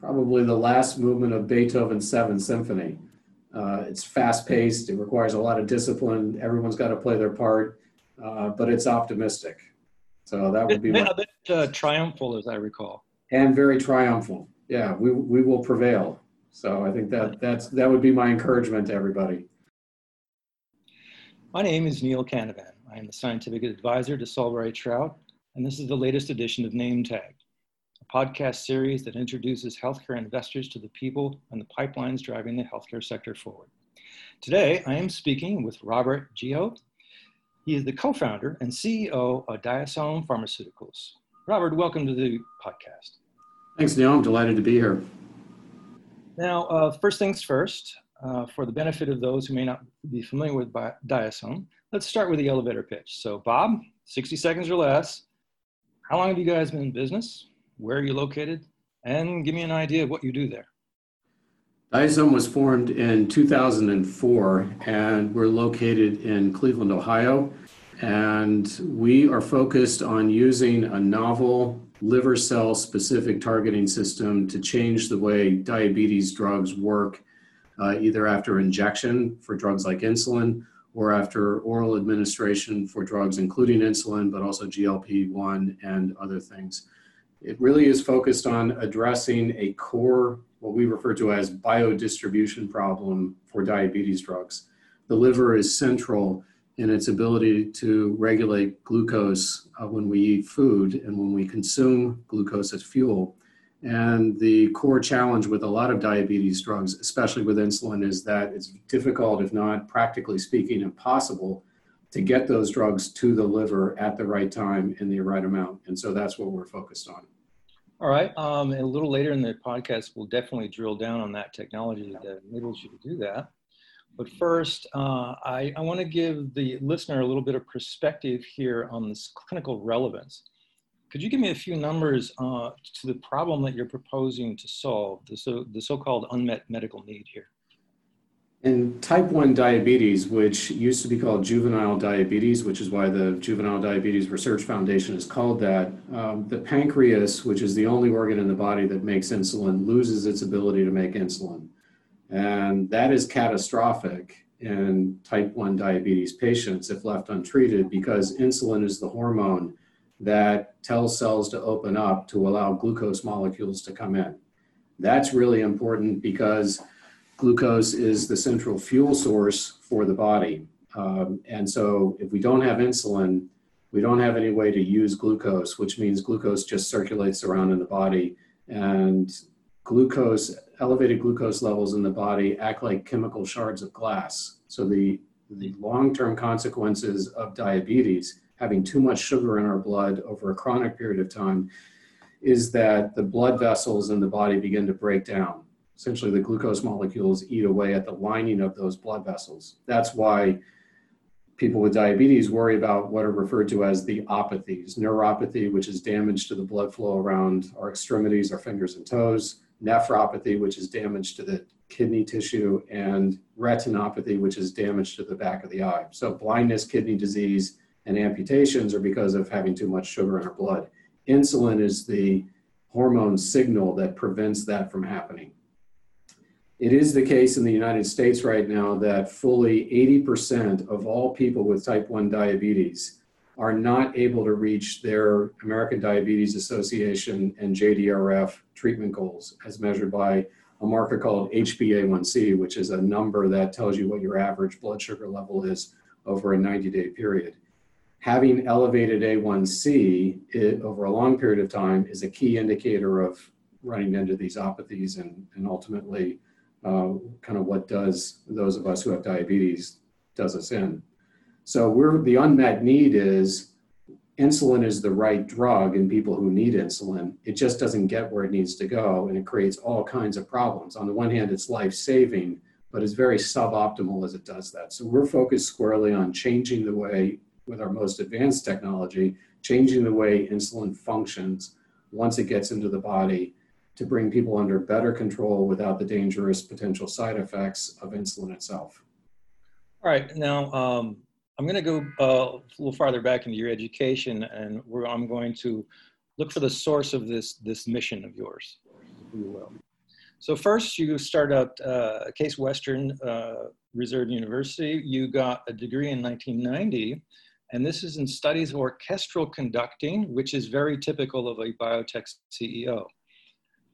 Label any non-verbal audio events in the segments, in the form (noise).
probably the last movement of Beethoven's Seventh Symphony. Uh, it's fast paced, it requires a lot of discipline, everyone's got to play their part, uh, but it's optimistic. So that would be a bit uh, triumphal, as I recall, and very triumphal. Yeah, we we will prevail. So I think that that's that would be my encouragement to everybody. My name is Neil Canavan. I am the scientific advisor to Solebury Trout, and this is the latest edition of Name Tag, podcast series that introduces healthcare investors to the people and the pipelines driving the healthcare sector forward. Today, I am speaking with Robert Geho. He is the co-founder and CEO of Diasome Pharmaceuticals. Robert, welcome to the podcast. Thanks, Neil. I'm delighted to be here. Now, uh, first things first, uh, for the benefit of those who may not be familiar with Diasome, let's start with the elevator pitch. So, Bob, 60 seconds or less. How long have you guys been in business? Where are you located? And give me an idea of what you do there. Diasome was formed in 2004, and we're located in Cleveland, Ohio. And we are focused on using a novel liver cell specific targeting system to change the way diabetes drugs work uh, either after injection for drugs like insulin or after oral administration for drugs including insulin, but also GLP 1 and other things. It really is focused on addressing a core, what we refer to as biodistribution problem for diabetes drugs. The liver is central in its ability to regulate glucose uh, when we eat food and when we consume glucose as fuel. And the core challenge with a lot of diabetes drugs, especially with insulin, is that it's difficult, if not practically speaking, impossible to get those drugs to the liver at the right time in the right amount. And so that's what we're focused on. All right. Um, a little later in the podcast, we'll definitely drill down on that technology that enables you to do that. But first, uh, I, I want to give the listener a little bit of perspective here on this clinical relevance. Could you give me a few numbers uh, to the problem that you're proposing to solve, the, so, the so-called unmet medical need here? In type 1 diabetes, which used to be called juvenile diabetes, which is why the Juvenile Diabetes Research Foundation is called that, um, the pancreas, which is the only organ in the body that makes insulin, loses its ability to make insulin. And that is catastrophic in type 1 diabetes patients if left untreated because insulin is the hormone that tells cells to open up to allow glucose molecules to come in. That's really important because glucose is the central fuel source for the body. Um, and so if we don't have insulin, we don't have any way to use glucose, which means glucose just circulates around in the body. And glucose, elevated glucose levels in the body act like chemical shards of glass. So the, the long-term consequences of diabetes having too much sugar in our blood over a chronic period of time is that the blood vessels in the body begin to break down. Essentially, the glucose molecules eat away at the lining of those blood vessels. That's why people with diabetes worry about what are referred to as the opathies neuropathy, which is damage to the blood flow around our extremities, our fingers and toes, nephropathy, which is damage to the kidney tissue, and retinopathy, which is damage to the back of the eye. So, blindness, kidney disease, and amputations are because of having too much sugar in our blood. Insulin is the hormone signal that prevents that from happening. It is the case in the United States right now that fully 80% of all people with type 1 diabetes are not able to reach their American Diabetes Association and JDRF treatment goals as measured by a marker called HbA1c, which is a number that tells you what your average blood sugar level is over a 90 day period. Having elevated A1C it, over a long period of time is a key indicator of running into these apathies and, and ultimately uh, kind of what does those of us who have diabetes does us in. So we're the unmet need is insulin is the right drug in people who need insulin. It just doesn't get where it needs to go and it creates all kinds of problems. On the one hand, it's life saving, but it's very suboptimal as it does that. So we're focused squarely on changing the way with our most advanced technology, changing the way insulin functions once it gets into the body to bring people under better control without the dangerous potential side effects of insulin itself. All right, now um, I'm going to go uh, a little farther back into your education, and I'm going to look for the source of this this mission of yours, if you will. So first, you start out uh, Case Western uh, Reserve University. You got a degree in 1990, and this is in studies of orchestral conducting, which is very typical of a biotech CEO.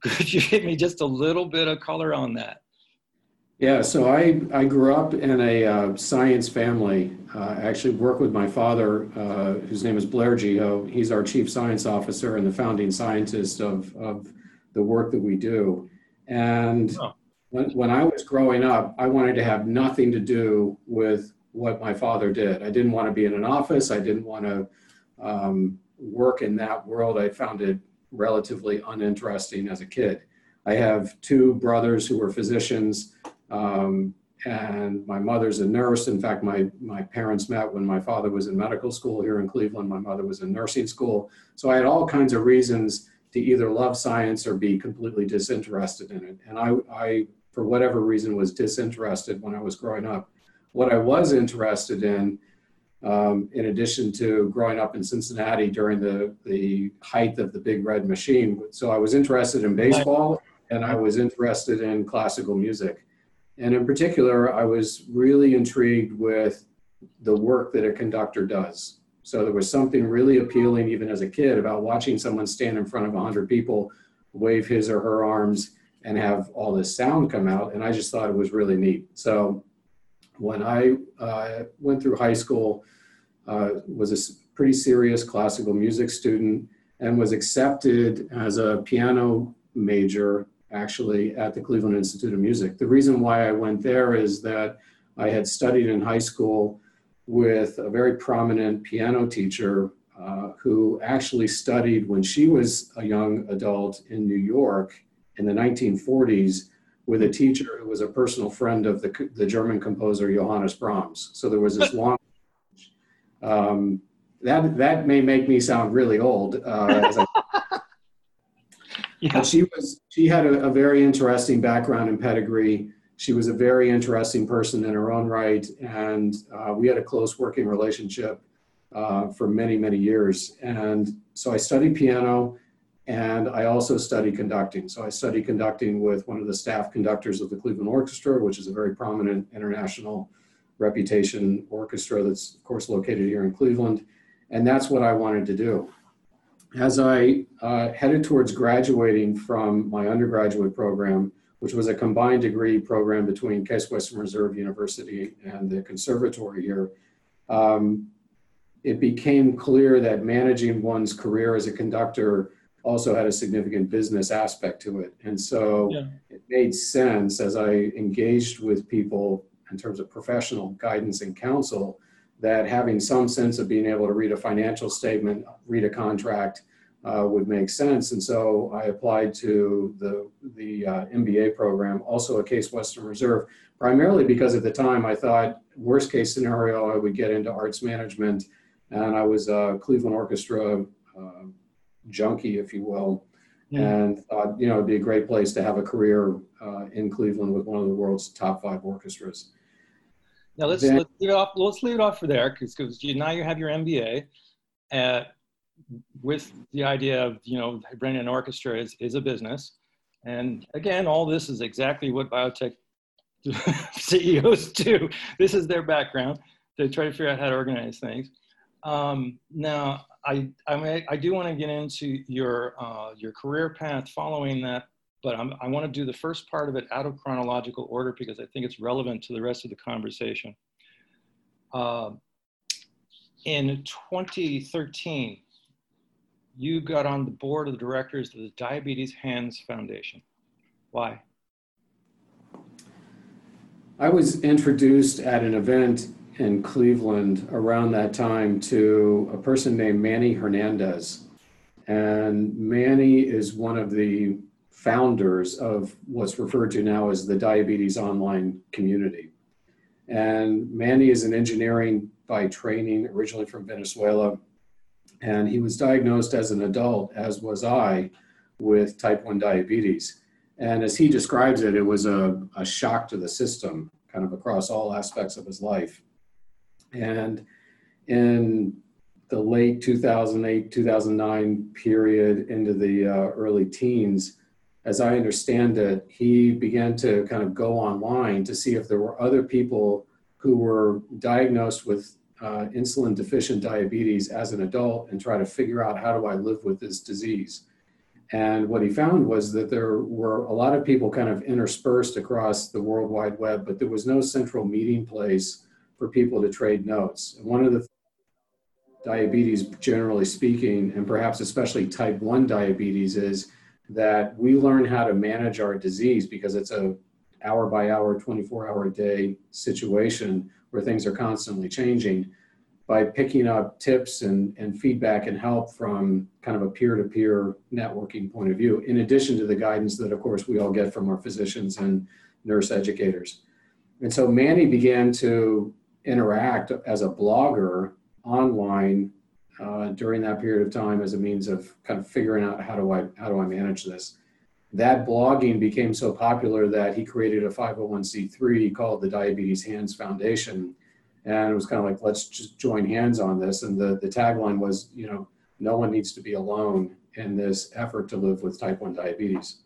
Could you give me just a little bit of color on that? Yeah, so I, I grew up in a uh, science family. Uh, I actually work with my father, uh, whose name is Blair Geho. He's our chief science officer and the founding scientist of, of the work that we do. And oh. when, when I was growing up, I wanted to have nothing to do with what my father did. I didn't want to be in an office. I didn't want to um, work in that world. I found it relatively uninteresting as a kid. I have two brothers who were physicians, um, and my mother's a nurse. In fact, my, my parents met when my father was in medical school here in Cleveland. My mother was in nursing school. So I had all kinds of reasons to either love science or be completely disinterested in it. And I, I, for whatever reason, was disinterested when I was growing up. What I was interested in um, in addition to growing up in Cincinnati during the, the height of the big red machine. So I was interested in baseball and I was interested in classical music. And in particular, I was really intrigued with the work that a conductor does. So there was something really appealing, even as a kid, about watching someone stand in front of 100 people, wave his or her arms, and have all this sound come out. And I just thought it was really neat. So when I uh, went through high school, uh, was a pretty serious classical music student and was accepted as a piano major actually at the Cleveland Institute of Music. The reason why I went there is that I had studied in high school with a very prominent piano teacher uh, who actually studied when she was a young adult in New York in the 1940s with a teacher who was a personal friend of the, the German composer Johannes Brahms. So there was this long um, that that may make me sound really old. Uh, I, (laughs) yeah. She was she had a, a, very interesting background and pedigree. She was a very interesting person in her own right, and uh, we had a close working relationship uh, for many many years. And so I studied piano, and I also studied conducting. So I studied conducting with one of the staff conductors of the Cleveland Orchestra, which is a very prominent international reputation orchestra that's of course located here in Cleveland. And that's what I wanted to do. As I uh, headed towards graduating from my undergraduate program, which was a combined degree program between Case Western Reserve University and the conservatory here, um, it became clear that managing one's career as a conductor also had a significant business aspect to it. And so yeah. it made sense as I engaged with people in terms of professional guidance and counsel that having some sense of being able to read a financial statement, read a contract uh, would make sense. And so I applied to the, the uh, MBA program, also a Case Western Reserve, primarily because at the time I thought worst case scenario, I would get into arts management. And I was a Cleveland Orchestra uh, junkie, if you will. Yeah. And thought, you know, it'd be a great place to have a career uh, in Cleveland with one of the world's top five orchestras. Now let's then, let's leave it off. Let's leave it off for there because you, now you have your MBA, uh, with the idea of you know running an orchestra is is a business, and again, all this is exactly what biotech (laughs) CEOs do. This is their background. They try to figure out how to organize things. Um, now, I I, may, I do want to get into your uh, your career path following that but I'm, i want to do the first part of it out of chronological order because I think it's relevant to the rest of the conversation. Uh, in 2013, you got on the board of the directors of the Diabetes Hands Foundation. Why? I was introduced at an event in Cleveland around that time to a person named Manny Hernandez. And Manny is one of the founders of what's referred to now as the diabetes online community. And Manny is an engineering by training, originally from Venezuela. And he was diagnosed as an adult, as was I, with type 1 diabetes. And as he describes it, it was a, a shock to the system, kind of across all aspects of his life. And in the late 2008, 2009 period into the uh, early teens, as I understand it, he began to kind of go online to see if there were other people who were diagnosed with uh, insulin deficient diabetes as an adult and try to figure out how do I live with this disease. And what he found was that there were a lot of people kind of interspersed across the World Wide Web, but there was no central meeting place for people to trade notes. And one of the diabetes, generally speaking, and perhaps especially type 1 diabetes, is that we learn how to manage our disease because it's a hour by hour, 24 hour a day situation where things are constantly changing by picking up tips and, and feedback and help from kind of a peer-to-peer networking point of view, in addition to the guidance that of course we all get from our physicians and nurse educators. And so Manny began to interact as a blogger online uh, during that period of time as a means of kind of figuring out how do I how do I manage this. That blogging became so popular that he created a 501c3 called the Diabetes Hands Foundation, and it was kind of like let's just join hands on this. And the the tagline was you know no one needs to be alone in this effort to live with type 1 diabetes.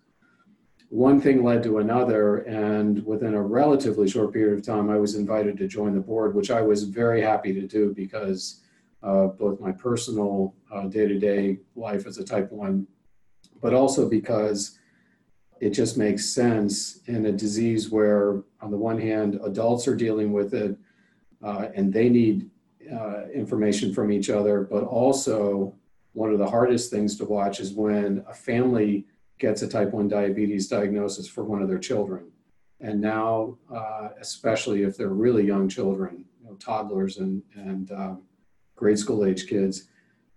One thing led to another, and within a relatively short period of time, I was invited to join the board, which I was very happy to do because uh, both my personal day to day life as a type 1, but also because it just makes sense in a disease where, on the one hand, adults are dealing with it uh, and they need uh, information from each other, but also one of the hardest things to watch is when a family gets a type 1 diabetes diagnosis for one of their children. And now, uh, especially if they're really young children, you know, toddlers and, and um, grade school age kids,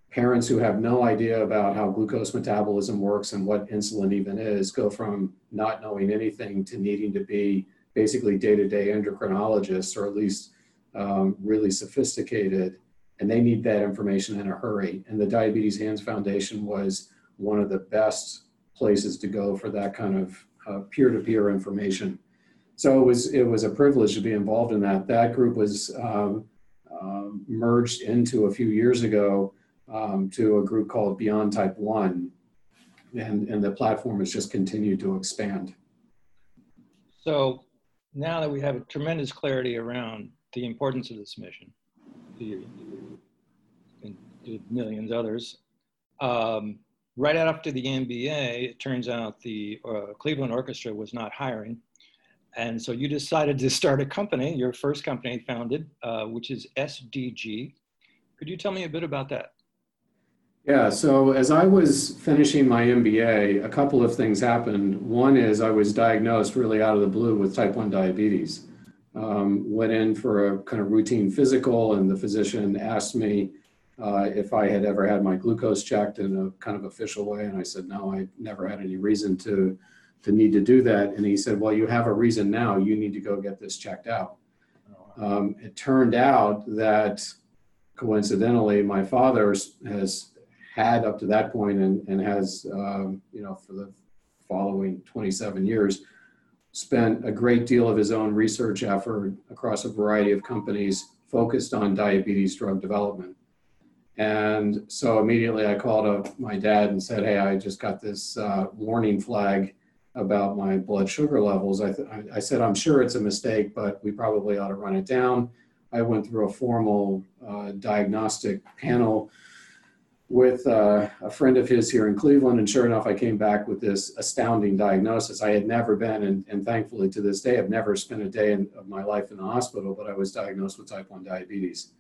parents who have no idea about how glucose metabolism works and what insulin even is go from not knowing anything to needing to be basically day-to-day endocrinologists or at least um, really sophisticated and they need that information in a hurry. And the diabetes hands foundation was one of the best places to go for that kind of uh, peer-to-peer information. So it was it was a privilege to be involved in that. That group was um, um, merged into a few years ago um, to a group called Beyond Type 1. And, and the platform has just continued to expand. So now that we have a tremendous clarity around the importance of this mission, the, and millions others, um, right after the MBA, it turns out the uh, Cleveland Orchestra was not hiring and so you decided to start a company, your first company founded, uh, which is SDG. Could you tell me a bit about that? Yeah, so as I was finishing my MBA, a couple of things happened. One is I was diagnosed really out of the blue with type 1 diabetes. Um, went in for a kind of routine physical, and the physician asked me uh, if I had ever had my glucose checked in a kind of official way. And I said, no, I never had any reason to to need to do that. And he said, well, you have a reason now. You need to go get this checked out. Um, it turned out that coincidentally, my father has had up to that point and, and has, um, you know, for the following 27 years, spent a great deal of his own research effort across a variety of companies focused on diabetes drug development. And so immediately I called up my dad and said, Hey, I just got this uh, warning flag about my blood sugar levels. I, th- I said, I'm sure it's a mistake, but we probably ought to run it down. I went through a formal uh, diagnostic panel with uh, a friend of his here in Cleveland, and sure enough, I came back with this astounding diagnosis. I had never been, and, and thankfully to this day, I've never spent a day in, of my life in the hospital, but I was diagnosed with type 1 diabetes.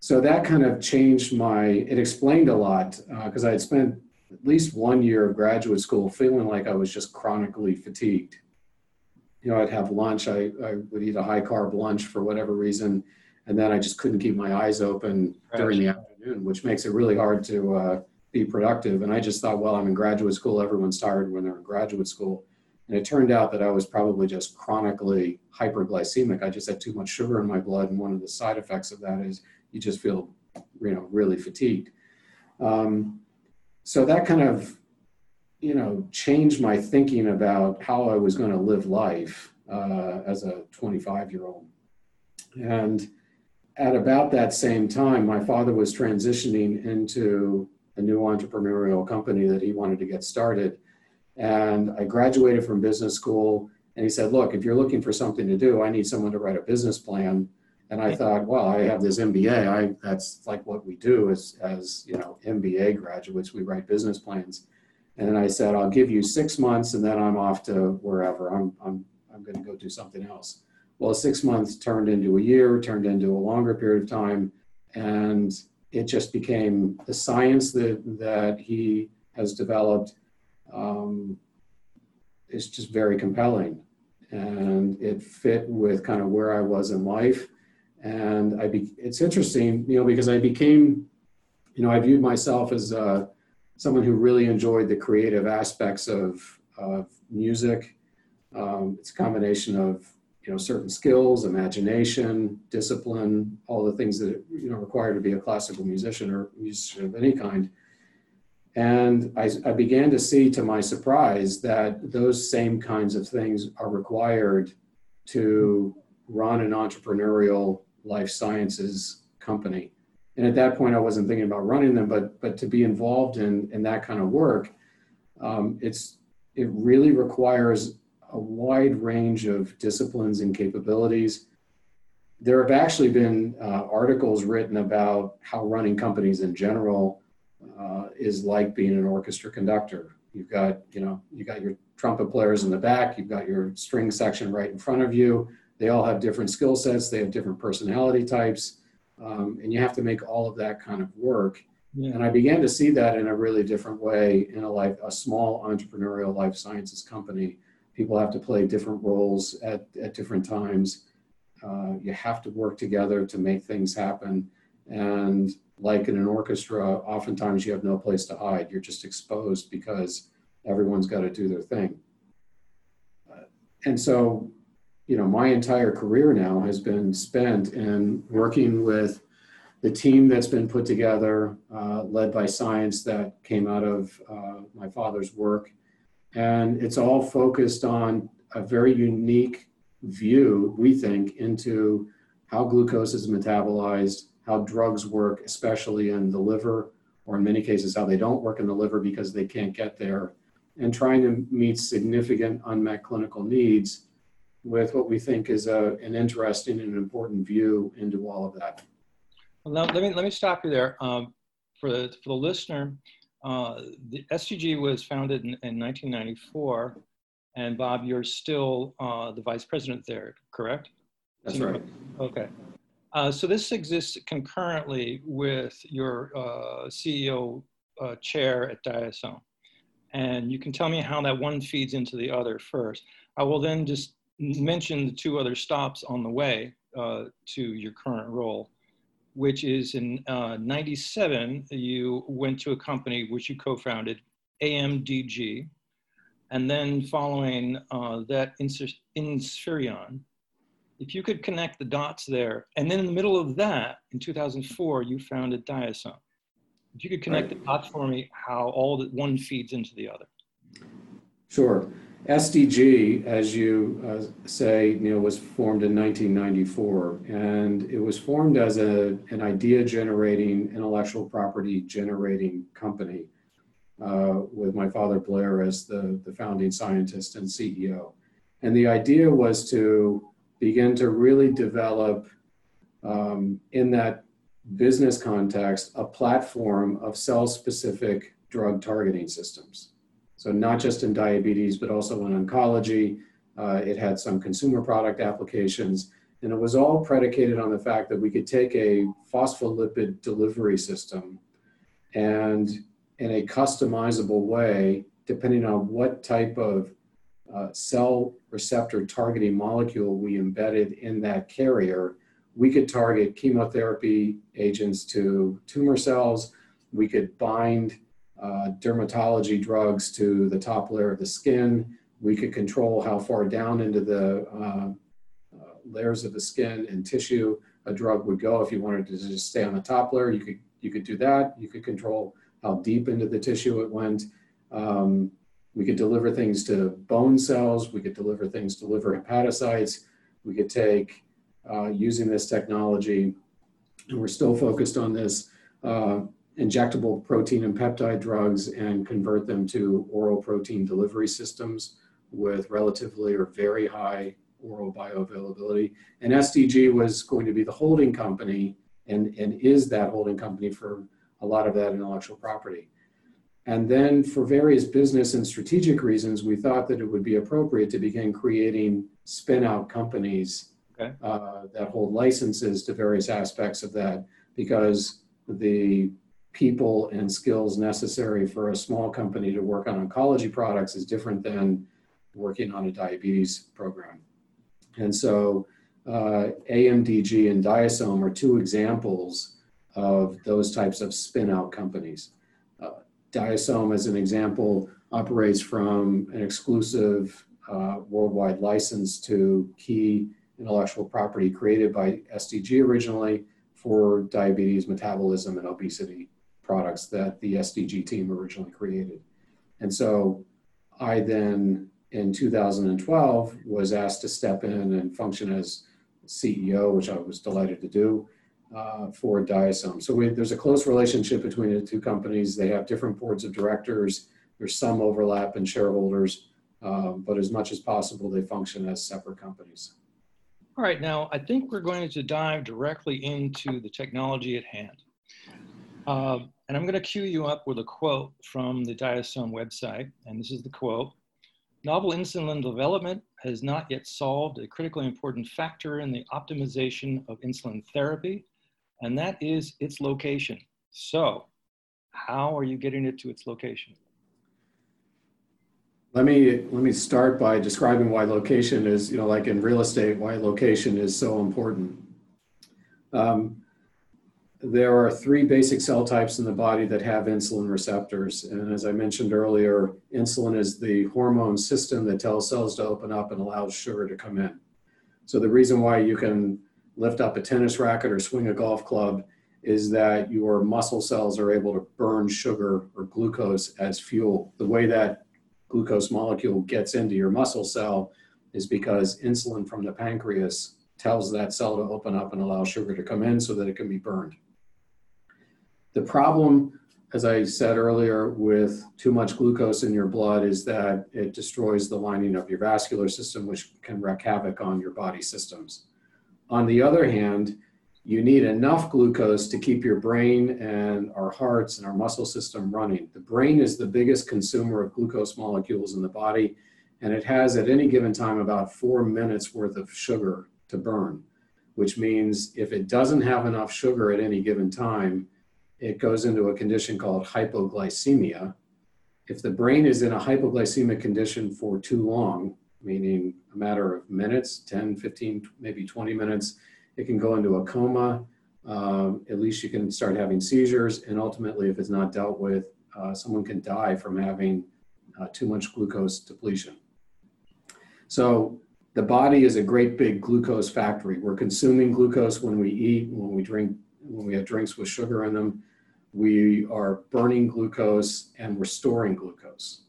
So that kind of changed my, it explained a lot because uh, I had spent at least one year of graduate school feeling like I was just chronically fatigued. You know, I'd have lunch, I, I would eat a high carb lunch for whatever reason, and then I just couldn't keep my eyes open during the afternoon, which makes it really hard to uh, be productive. And I just thought, well, I'm in graduate school, everyone's tired when they're in graduate school. And it turned out that I was probably just chronically hyperglycemic. I just had too much sugar in my blood. And one of the side effects of that is you just feel, you know, really fatigued. Um, so that kind of you know changed my thinking about how i was going to live life uh, as a 25 year old and at about that same time my father was transitioning into a new entrepreneurial company that he wanted to get started And I graduated from business school. And he said, Look, if you're looking for something to do, I need someone to write a business plan. And I thought, well, I have this MBA. I that's like what we do as as you know MBA graduates. We write business plans. And then I said, I'll give you six months, and then I'm off to wherever. I'm I'm I'm going to go do something else. Well, six months turned into a year, turned into a longer period of time, and it just became the science that that he has developed um, is just very compelling, and it fit with kind of where I was in life and I be, it's interesting, you know, because I became, you know, I viewed myself as uh, someone who really enjoyed the creative aspects of, of music. Um, it's a combination of, you know, certain skills, imagination, discipline, all the things that, you know, require to be a classical musician or musician of any kind. And I, I began to see to my surprise that those same kinds of things are required to run an entrepreneurial life sciences company. And at that point, I wasn't thinking about running them, but but to be involved in in that kind of work, um, it's it really requires a wide range of disciplines and capabilities. There have actually been uh, articles written about how running companies in general uh, is like being an orchestra conductor. You've got you know you got your trumpet players in the back, you've got your string section right in front of you they all have different skill sets, they have different personality types, um, and you have to make all of that kind of work. Yeah. And I began to see that in a really different way in a life, a small entrepreneurial life sciences company. People have to play different roles at, at different times. Uh, you have to work together to make things happen. And like in an orchestra, oftentimes you have no place to hide. You're just exposed because everyone's got to do their thing. Uh, and so you know, my entire career now has been spent in working with the team that's been put together, uh, led by science that came out of uh, my father's work. And it's all focused on a very unique view, we think, into how glucose is metabolized, how drugs work, especially in the liver, or in many cases, how they don't work in the liver because they can't get there, and trying to meet significant unmet clinical needs with what we think is a, an interesting and important view into all of that. Well, now, let me let me stop you there. Um, for the for the listener, uh, the SDG was founded in, in 1994, and Bob, you're still uh, the vice president there, correct? That's right. Okay. Uh, so this exists concurrently with your uh, CEO uh, chair at Diasome. And you can tell me how that one feeds into the other first. I will then just mention the two other stops on the way uh, to your current role, which is in uh, 97, you went to a company which you co-founded, AMDG, and then following uh, that, Inspirion. If you could connect the dots there, and then in the middle of that, in 2004, you founded Diasome. If you could connect right. the dots for me, how all the one feeds into the other. Sure. SDG, as you uh, say, Neil, was formed in 1994, and it was formed as a, an idea generating, intellectual property generating company uh, with my father Blair as the, the founding scientist and CEO. And the idea was to begin to really develop um, in that business context a platform of cell specific drug targeting systems. So not just in diabetes, but also in oncology. Uh, it had some consumer product applications. And it was all predicated on the fact that we could take a phospholipid delivery system and in a customizable way, depending on what type of uh, cell receptor targeting molecule we embedded in that carrier, we could target chemotherapy agents to tumor cells. We could bind uh, dermatology drugs to the top layer of the skin. We could control how far down into the uh, uh, layers of the skin and tissue a drug would go. If you wanted to just stay on the top layer, you could you could do that. You could control how deep into the tissue it went. Um, we could deliver things to bone cells. We could deliver things to liver hepatocytes. We could take uh, using this technology, and we're still focused on this uh, injectable protein and peptide drugs and convert them to oral protein delivery systems with relatively or very high oral bioavailability. And SDG was going to be the holding company and, and is that holding company for a lot of that intellectual property. And then for various business and strategic reasons, we thought that it would be appropriate to begin creating spin out companies okay. uh, that hold licenses to various aspects of that because the people and skills necessary for a small company to work on oncology products is different than working on a diabetes program. And so uh, AMDG and Diasome are two examples of those types of spin out companies. Uh, Diasome, as an example, operates from an exclusive uh, worldwide license to key intellectual property created by SDG originally for diabetes, metabolism, and obesity products that the SDG team originally created. And so I then, in 2012, was asked to step in and function as CEO, which I was delighted to do uh, for Diasome. So we, there's a close relationship between the two companies. They have different boards of directors. There's some overlap in shareholders, um, but as much as possible, they function as separate companies. All right, now I think we're going to dive directly into the technology at hand. Uh, and I'm going to cue you up with a quote from the Diasome website. And this is the quote Novel insulin development has not yet solved a critically important factor in the optimization of insulin therapy, and that is its location. So, how are you getting it to its location? Let me let me start by describing why location is, you know, like in real estate, why location is so important. Um, there are three basic cell types in the body that have insulin receptors. And as I mentioned earlier, insulin is the hormone system that tells cells to open up and allows sugar to come in. So the reason why you can lift up a tennis racket or swing a golf club is that your muscle cells are able to burn sugar or glucose as fuel. The way that glucose molecule gets into your muscle cell is because insulin from the pancreas tells that cell to open up and allow sugar to come in so that it can be burned. The problem, as I said earlier, with too much glucose in your blood is that it destroys the lining of your vascular system, which can wreak havoc on your body systems. On the other hand, you need enough glucose to keep your brain and our hearts and our muscle system running. The brain is the biggest consumer of glucose molecules in the body, and it has at any given time about four minutes worth of sugar to burn, which means if it doesn't have enough sugar at any given time, it goes into a condition called hypoglycemia. If the brain is in a hypoglycemic condition for too long, meaning a matter of minutes, 10, 15, maybe 20 minutes, it can go into a coma. Um, at least you can start having seizures. And ultimately, if it's not dealt with, uh, someone can die from having uh, too much glucose depletion. So the body is a great big glucose factory. We're consuming glucose when we eat, when we drink when we have drinks with sugar in them, we are burning glucose and we're storing glucose.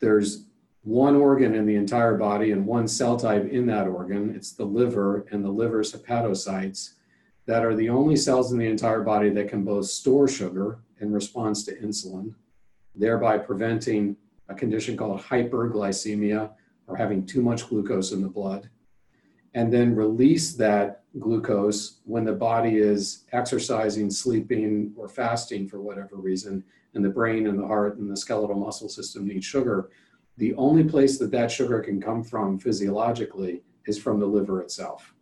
There's one organ in the entire body and one cell type in that organ. It's the liver and the liver's hepatocytes that are the only cells in the entire body that can both store sugar in response to insulin, thereby preventing a condition called hyperglycemia or having too much glucose in the blood, and then release that glucose when the body is exercising, sleeping, or fasting for whatever reason, and the brain and the heart and the skeletal muscle system need sugar, the only place that that sugar can come from physiologically is from the liver itself.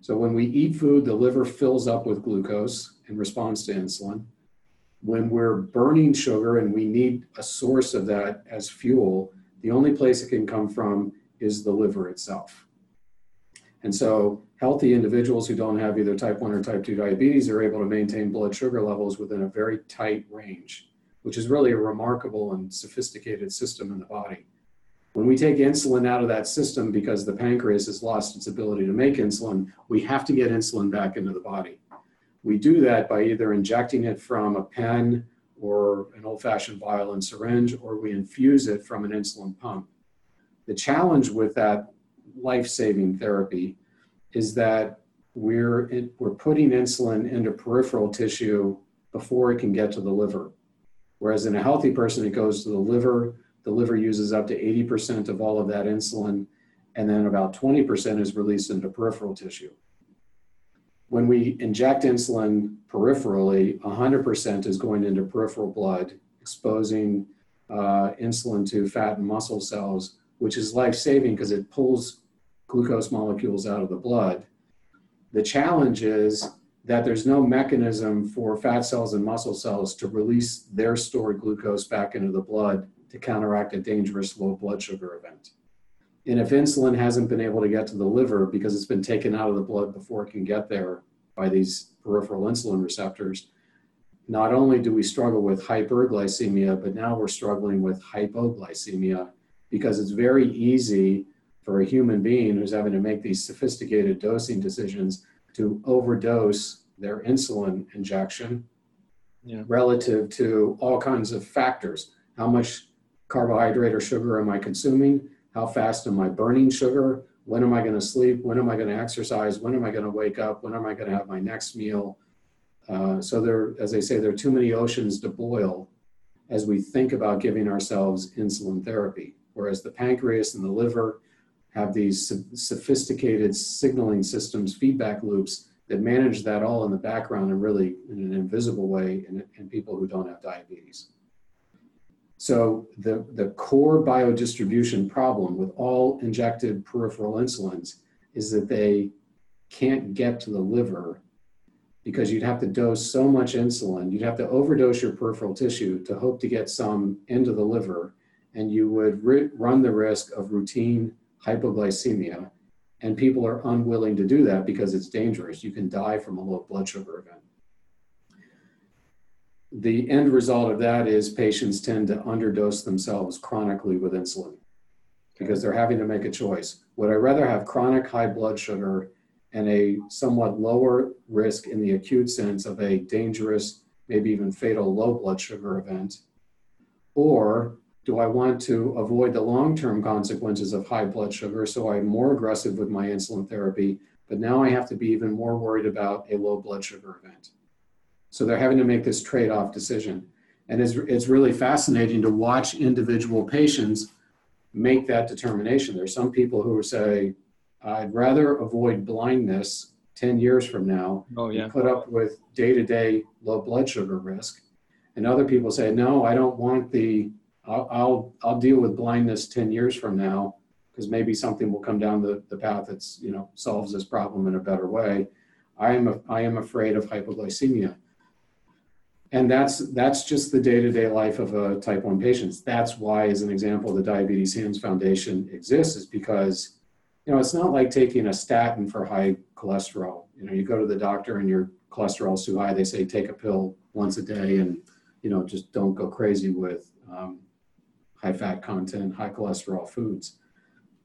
So when we eat food, the liver fills up with glucose in response to insulin. When we're burning sugar and we need a source of that as fuel, the only place it can come from is the liver itself. And so healthy individuals who don't have either type 1 or type 2 diabetes are able to maintain blood sugar levels within a very tight range, which is really a remarkable and sophisticated system in the body. When we take insulin out of that system because the pancreas has lost its ability to make insulin, we have to get insulin back into the body. We do that by either injecting it from a pen or an old fashioned vial and syringe, or we infuse it from an insulin pump. The challenge with that life saving therapy is that we're, it, we're putting insulin into peripheral tissue before it can get to the liver. Whereas in a healthy person, it goes to the liver. The liver uses up to 80% of all of that insulin, and then about 20% is released into peripheral tissue. When we inject insulin peripherally, 100% is going into peripheral blood, exposing uh, insulin to fat and muscle cells, which is life saving because it pulls glucose molecules out of the blood. The challenge is that there's no mechanism for fat cells and muscle cells to release their stored glucose back into the blood to counteract a dangerous low blood sugar event. And if insulin hasn't been able to get to the liver because it's been taken out of the blood before it can get there by these peripheral insulin receptors, not only do we struggle with hyperglycemia, but now we're struggling with hypoglycemia because it's very easy for a human being who's having to make these sophisticated dosing decisions to overdose their insulin injection yeah. relative to all kinds of factors. How much carbohydrate or sugar am I consuming? How fast am I burning sugar? When am I going to sleep? When am I going to exercise? When am I going to wake up? When am I going to have my next meal? Uh, so there, as I say, there are too many oceans to boil as we think about giving ourselves insulin therapy. Whereas the pancreas and the liver have these sophisticated signaling systems, feedback loops that manage that all in the background and really in an invisible way in, in people who don't have diabetes. So the, the core biodistribution problem with all injected peripheral insulins is that they can't get to the liver because you'd have to dose so much insulin. You'd have to overdose your peripheral tissue to hope to get some into the liver, and you would run the risk of routine hypoglycemia. And people are unwilling to do that because it's dangerous. You can die from a low blood sugar event the end result of that is patients tend to underdose themselves chronically with insulin because they're having to make a choice. Would I rather have chronic high blood sugar and a somewhat lower risk in the acute sense of a dangerous, maybe even fatal low blood sugar event? Or do I want to avoid the long term consequences of high blood sugar so I'm more aggressive with my insulin therapy, but now I have to be even more worried about a low blood sugar event? So they're having to make this trade off decision. And it's, it's really fascinating to watch individual patients make that determination. There's some people who say, I'd rather avoid blindness 10 years from now oh, yeah. put up with day to day low blood sugar risk. And other people say, no, I don't want the, I'll, I'll, I'll deal with blindness 10 years from now because maybe something will come down the, the path that's, you know, solves this problem in a better way. I am, a, I am afraid of hypoglycemia. And that's that's just the day-to-day life of a type 1 patient. That's why as an example the diabetes hands foundation exists is because you know it's not like taking a statin for high cholesterol. You know you go to the doctor and your cholesterol's too high they say take a pill once a day and you know just don't go crazy with um, high fat content high cholesterol foods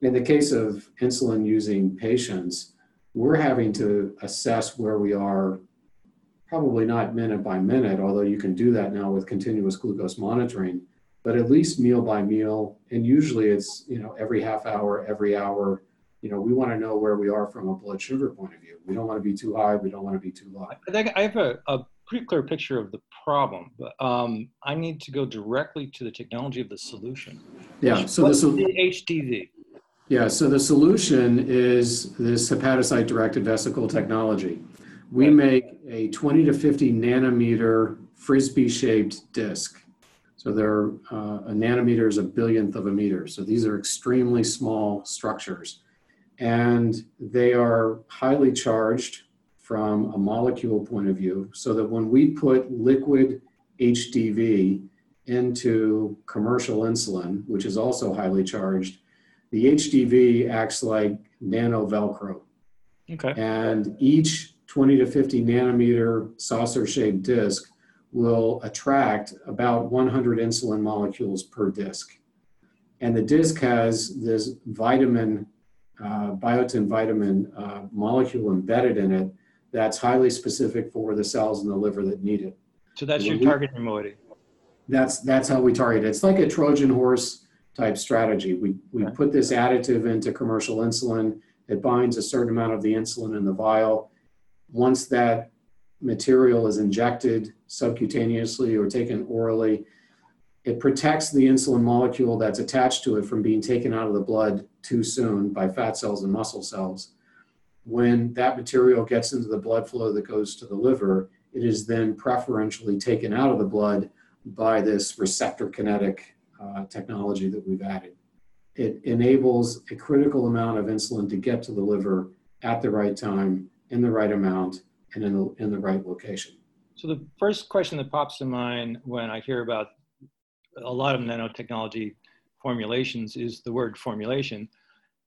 in the case of insulin using patients we're having to assess where we are probably not minute by minute, although you can do that now with continuous glucose monitoring, but at least meal by meal. And usually it's, you know, every half hour, every hour. You know, we want to know where we are from a blood sugar point of view. We don't want to be too high. We don't want to be too low. I think I have a, a pretty clear picture of the problem, but um, I need to go directly to the technology of the solution. Yeah. So What's the, HDV. Yeah. So the solution is this hepatocyte-directed vesicle technology. We make a 20 to 50 nanometer frisbee shaped disc. So they're uh, a nanometer is a billionth of a meter. So these are extremely small structures. And they are highly charged from a molecule point of view, so that when we put liquid HDV into commercial insulin, which is also highly charged, the HDV acts like nano Velcro. Okay. And each 20 to 50 nanometer saucer shaped disc will attract about 100 insulin molecules per disc. And the disc has this vitamin, uh, biotin vitamin uh, molecule embedded in it that's highly specific for the cells in the liver that need it. So that's your target moiety. That's, that's how we target it. It's like a Trojan horse type strategy. We, we put this additive into commercial insulin. It binds a certain amount of the insulin in the vial once that material is injected subcutaneously or taken orally, it protects the insulin molecule that's attached to it from being taken out of the blood too soon by fat cells and muscle cells. When that material gets into the blood flow that goes to the liver, it is then preferentially taken out of the blood by this receptor kinetic uh, technology that we've added. It enables a critical amount of insulin to get to the liver at the right time, in the right amount, and in the, in the right location. So the first question that pops to mind when I hear about a lot of nanotechnology formulations is the word formulation.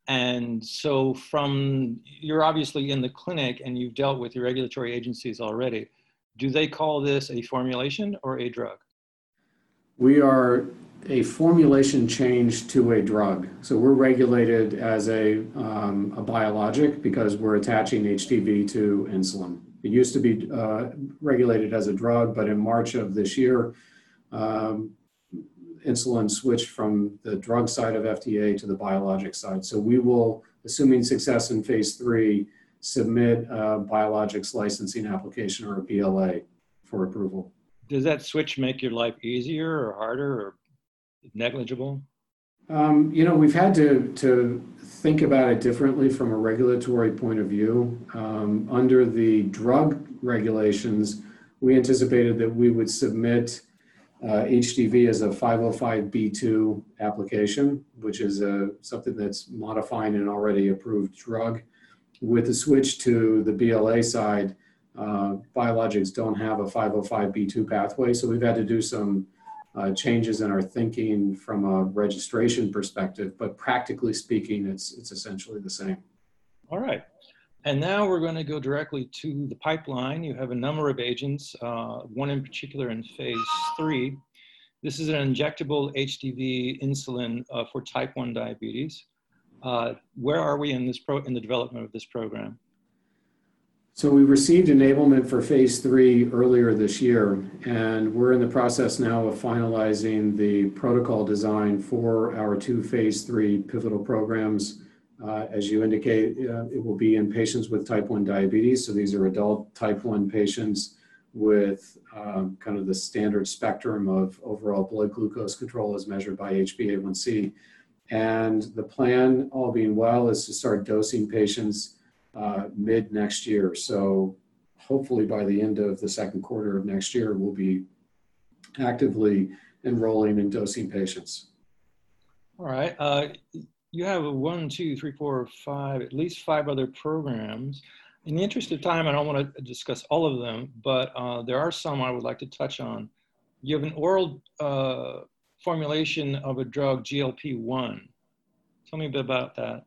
And so from, you're obviously in the clinic and you've dealt with your regulatory agencies already. Do they call this a formulation or a drug? We are a formulation change to a drug. So we're regulated as a, um, a biologic because we're attaching HDV to insulin. It used to be uh, regulated as a drug, but in March of this year, um, insulin switched from the drug side of FDA to the biologic side. So we will, assuming success in phase three, submit a biologics licensing application or a BLA for approval. Does that switch make your life easier or harder or negligible? Um, you know, we've had to, to think about it differently from a regulatory point of view. Um, under the drug regulations, we anticipated that we would submit uh, HDV as a 505b2 application, which is a, something that's modifying an already approved drug. With the switch to the BLA side, uh, biologics don't have a 505b2 pathway, so we've had to do some uh, changes in our thinking from a registration perspective, but practically speaking, it's, it's essentially the same. All right. And now we're going to go directly to the pipeline. You have a number of agents, uh, one in particular in phase three. This is an injectable HDV insulin uh, for type 1 diabetes. Uh, where are we in, this pro in the development of this program? So we received enablement for phase three earlier this year, and we're in the process now of finalizing the protocol design for our two phase three pivotal programs. Uh, as you indicate, uh, it will be in patients with type 1 diabetes. So these are adult type 1 patients with um, kind of the standard spectrum of overall blood glucose control as measured by HbA1c. And the plan, all being well, is to start dosing patients uh, mid next year. So hopefully by the end of the second quarter of next year, we'll be actively enrolling and dosing patients. All right. Uh, you have a one, two, three, four, five, at least five other programs. In the interest of time, I don't want to discuss all of them, but uh, there are some I would like to touch on. You have an oral uh, formulation of a drug, GLP-1. Tell me a bit about that.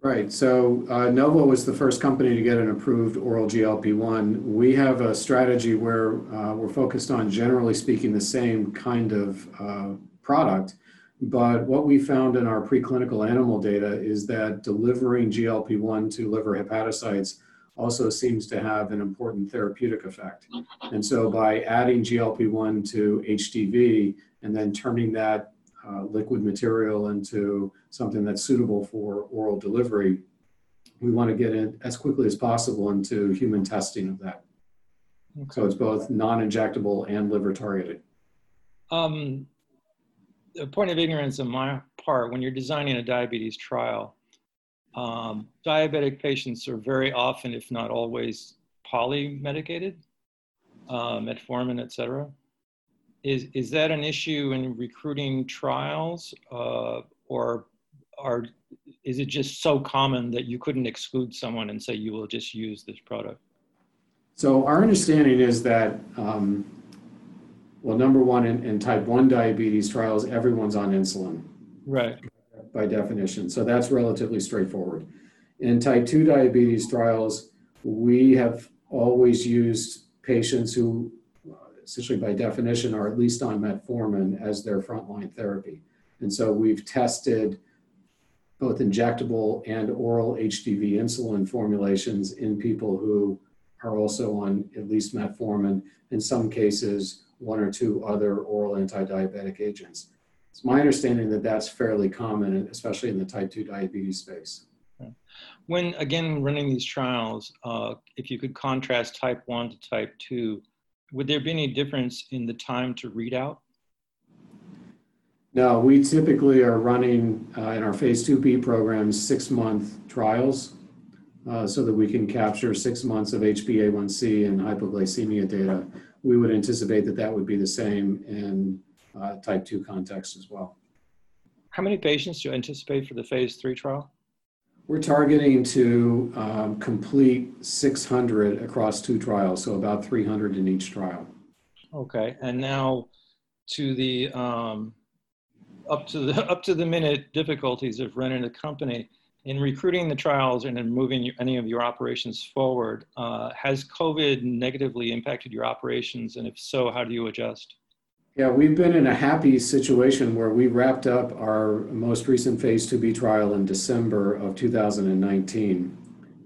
Right. So uh, Novo was the first company to get an approved oral GLP-1. We have a strategy where uh, we're focused on, generally speaking, the same kind of uh, product, but what we found in our preclinical animal data is that delivering GLP-1 to liver hepatocytes also seems to have an important therapeutic effect. And so by adding GLP-1 to HDV and then turning that uh, liquid material into something that's suitable for oral delivery, we want to get it as quickly as possible into human testing of that. Okay. So it's both non-injectable and liver targeted. Um, a point of ignorance on my part, when you're designing a diabetes trial, um, diabetic patients are very often, if not always, polymedicated, uh, metformin, et cetera. Is, is that an issue in recruiting trials uh, or are, is it just so common that you couldn't exclude someone and say you will just use this product? So our understanding is that um, well, number one, in, in type 1 diabetes trials, everyone's on insulin. Right. By definition. So that's relatively straightforward. In type 2 diabetes trials, we have always used patients who, essentially by definition, are at least on metformin as their frontline therapy. And so we've tested both injectable and oral HDV insulin formulations in people who are also on at least metformin. In some cases, one or two other oral anti-diabetic agents. It's my understanding that that's fairly common, especially in the type 2 diabetes space. When, again, running these trials, uh, if you could contrast type 1 to type 2, would there be any difference in the time to readout? No, we typically are running uh, in our phase 2B programs six month trials uh, so that we can capture six months of HbA1c and hypoglycemia data. We would anticipate that that would be the same in uh, type 2 context as well. How many patients do you anticipate for the phase 3 trial? We're targeting to um, complete 600 across two trials, so about 300 in each trial. Okay, and now to the um, up to the (laughs) up to the minute difficulties of running a company in recruiting the trials and in moving any of your operations forward. Uh, has COVID negatively impacted your operations, and if so, how do you adjust? Yeah, we've been in a happy situation where we wrapped up our most recent phase 2B trial in December of 2019.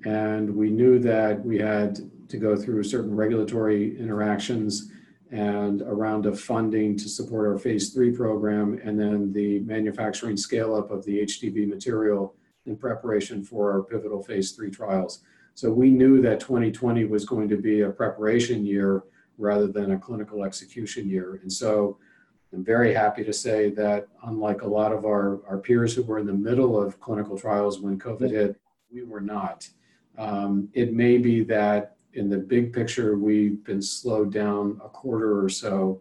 And we knew that we had to go through certain regulatory interactions and a round of funding to support our phase three program, and then the manufacturing scale up of the HDV material in preparation for our pivotal phase three trials. So we knew that 2020 was going to be a preparation year rather than a clinical execution year. And so I'm very happy to say that unlike a lot of our, our peers who were in the middle of clinical trials when COVID hit, we were not. Um, it may be that in the big picture, we've been slowed down a quarter or so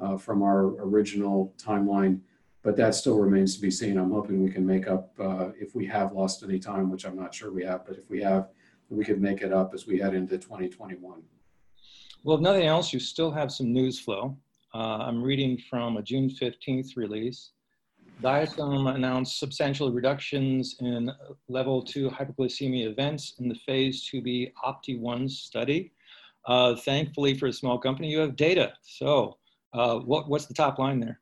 uh, from our original timeline, but that still remains to be seen. I'm hoping we can make up uh, if we have lost any time, which I'm not sure we have, but if we have, we could make it up as we head into 2021. Well, if nothing else, you still have some news flow. Uh, I'm reading from a June 15th release. Diasome announced substantial reductions in level two hypoglycemia events in the phase 2B OPTI-1 study. Uh, thankfully for a small company, you have data. So uh, what, what's the top line there?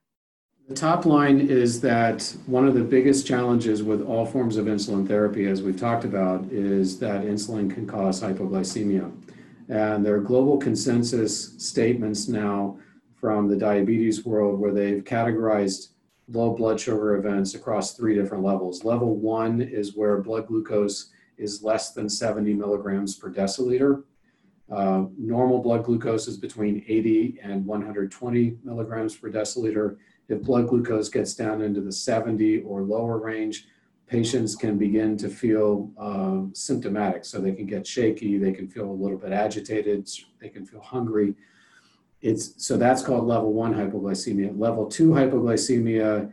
The top line is that one of the biggest challenges with all forms of insulin therapy, as we've talked about, is that insulin can cause hypoglycemia. And there are global consensus statements now from the diabetes world where they've categorized low blood sugar events across three different levels. Level one is where blood glucose is less than 70 milligrams per deciliter. Uh, normal blood glucose is between 80 and 120 milligrams per deciliter. If blood glucose gets down into the 70 or lower range, patients can begin to feel um, symptomatic. So they can get shaky, they can feel a little bit agitated, they can feel hungry it's so that's called level one hypoglycemia. Level two hypoglycemia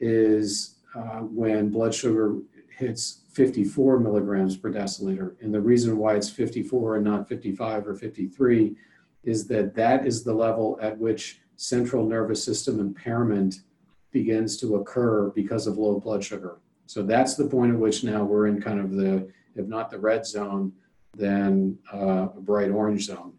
is uh, when blood sugar hits 54 milligrams per deciliter. And the reason why it's 54 and not 55 or 53 is that that is the level at which central nervous system impairment begins to occur because of low blood sugar. So that's the point at which now we're in kind of the, if not the red zone, then uh, a bright orange zone.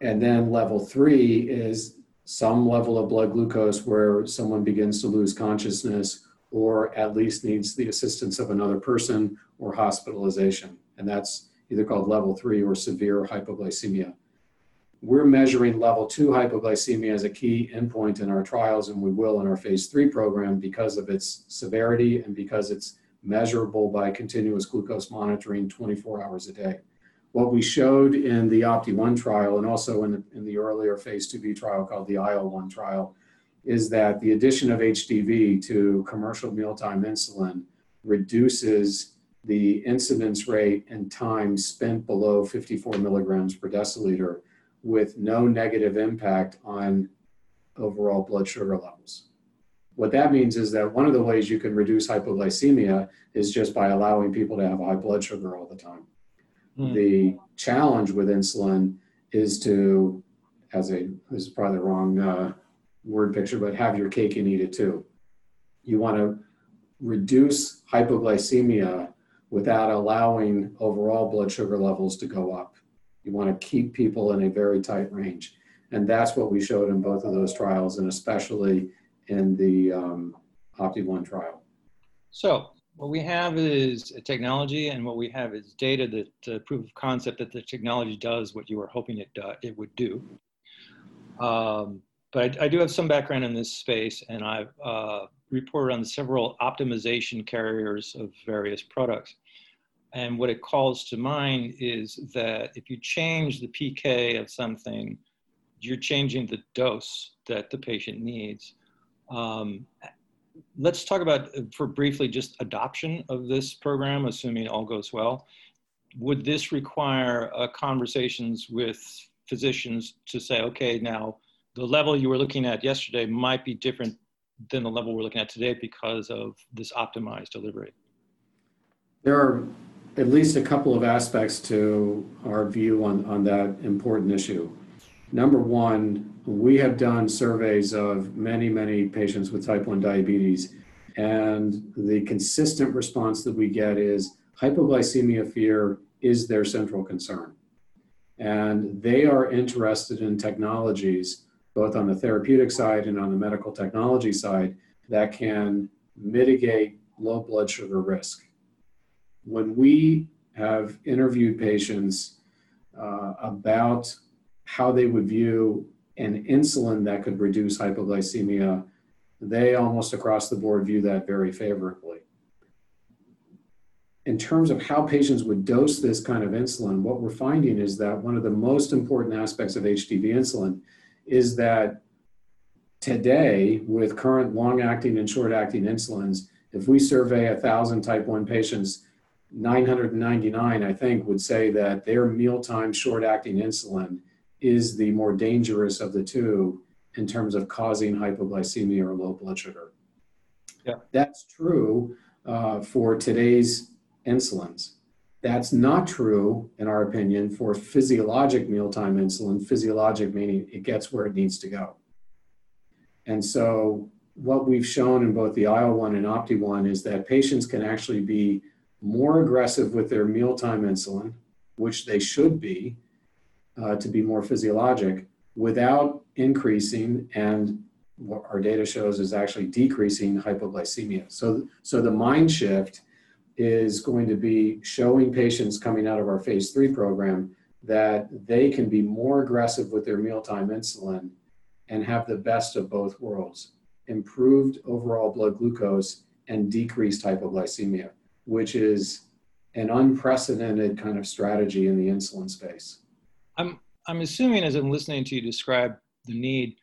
And then level three is some level of blood glucose where someone begins to lose consciousness or at least needs the assistance of another person or hospitalization. And that's either called level three or severe hypoglycemia. We're measuring level two hypoglycemia as a key endpoint in our trials, and we will in our phase three program because of its severity and because it's measurable by continuous glucose monitoring 24 hours a day. What we showed in the OPTI-1 trial and also in the, in the earlier phase 2B trial called the ISLE-1 trial is that the addition of HDV to commercial mealtime insulin reduces the incidence rate and time spent below 54 milligrams per deciliter with no negative impact on overall blood sugar levels. What that means is that one of the ways you can reduce hypoglycemia is just by allowing people to have high blood sugar all the time. Mm. The challenge with insulin is to, as a, this is probably the wrong uh, word picture, but have your cake and eat it too. You want to reduce hypoglycemia without allowing overall blood sugar levels to go up. You want to keep people in a very tight range. And that's what we showed in both of those trials, and especially in the um, OPTI-1 trial. So what we have is a technology and what we have is data that uh, proof of concept that the technology does what you were hoping it, uh, it would do. Um, but I, I, do have some background in this space and I've uh, reported on several optimization carriers of various products. And what it calls to mind is that if you change the PK of something, you're changing the dose that the patient needs. Um, let's talk about, for briefly, just adoption of this program, assuming all goes well. Would this require uh, conversations with physicians to say, okay, now the level you were looking at yesterday might be different than the level we're looking at today because of this optimized delivery? There are at least a couple of aspects to our view on, on that important issue. Number one, we have done surveys of many, many patients with type 1 diabetes, and the consistent response that we get is hypoglycemia fear is their central concern. And they are interested in technologies, both on the therapeutic side and on the medical technology side, that can mitigate low blood sugar risk. When we have interviewed patients uh, about how they would view an insulin that could reduce hypoglycemia, they almost across the board view that very favorably. In terms of how patients would dose this kind of insulin, what we're finding is that one of the most important aspects of HDV insulin is that today, with current long acting and short acting insulins, if we survey a thousand type 1 patients, 999, I think, would say that their mealtime short acting insulin is the more dangerous of the two in terms of causing hypoglycemia or low blood sugar. Yeah. That's true uh, for today's insulins. That's not true, in our opinion, for physiologic mealtime insulin. Physiologic meaning it gets where it needs to go. And so, what we've shown in both the ISLE-1 and OPTI-1 is that patients can actually be more aggressive with their mealtime insulin, which they should be, uh, to be more physiologic without increasing and what our data shows is actually decreasing hypoglycemia. So, so the mind shift is going to be showing patients coming out of our phase three program that they can be more aggressive with their mealtime insulin and have the best of both worlds improved overall blood glucose and decreased hypoglycemia, which is an unprecedented kind of strategy in the insulin space. I'm I'm assuming as I'm listening to you describe the need,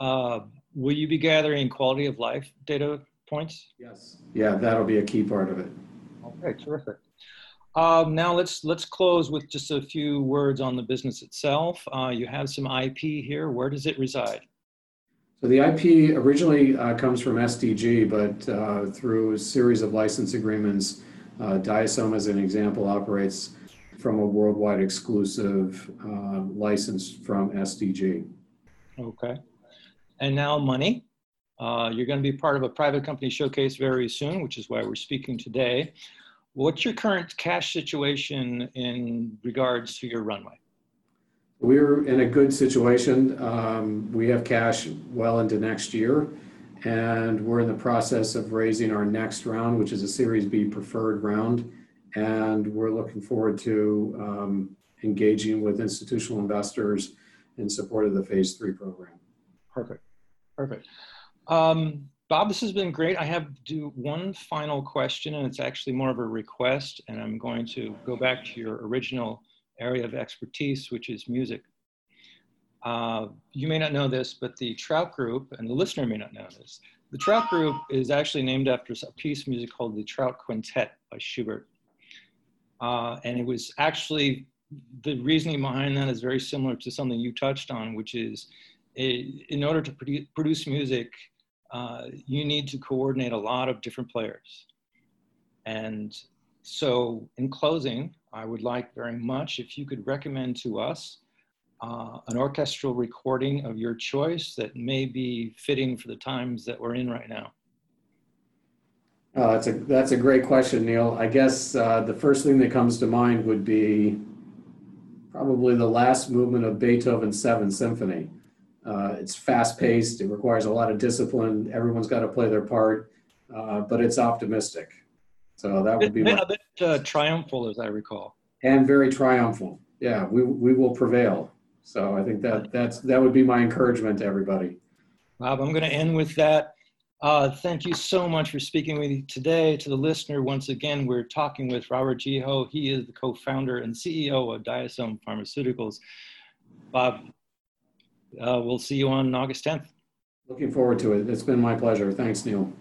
uh, will you be gathering quality of life data points? Yes. Yeah, that'll be a key part of it. Okay, terrific. Um, now let's let's close with just a few words on the business itself. Uh, you have some IP here. Where does it reside? So the IP originally uh, comes from SDG, but uh, through a series of license agreements, uh, Diasome, as an example, operates from a worldwide exclusive uh, license from SDG. Okay. And now money. Uh, you're going to be part of a private company showcase very soon, which is why we're speaking today. What's your current cash situation in regards to your runway? We're in a good situation. Um, we have cash well into next year, and we're in the process of raising our next round, which is a Series B preferred round and we're looking forward to um, engaging with institutional investors in support of the phase three program. Perfect, perfect. Um, Bob, this has been great. I have do one final question, and it's actually more of a request, and I'm going to go back to your original area of expertise, which is music. Uh, you may not know this, but the Trout Group, and the listener may not know this, the Trout Group is actually named after a piece of music called the Trout Quintet by Schubert. Uh, and it was actually, the reasoning behind that is very similar to something you touched on, which is it, in order to produ produce music, uh, you need to coordinate a lot of different players. And so in closing, I would like very much if you could recommend to us uh, an orchestral recording of your choice that may be fitting for the times that we're in right now. Uh, that's a that's a great question, Neil. I guess uh, the first thing that comes to mind would be probably the last movement of Beethoven's Seventh Symphony. Uh, it's fast paced. It requires a lot of discipline. Everyone's got to play their part, uh, but it's optimistic. So that would be a bit uh, triumphal, as I recall, and very triumphal. Yeah, we we will prevail. So I think that that's that would be my encouragement to everybody. Bob, I'm going to end with that. Uh, thank you so much for speaking with me today. To the listener, once again, we're talking with Robert Geho. He is the co-founder and CEO of Diasome Pharmaceuticals. Bob, uh, we'll see you on August 10th. Looking forward to it. It's been my pleasure. Thanks, Neil.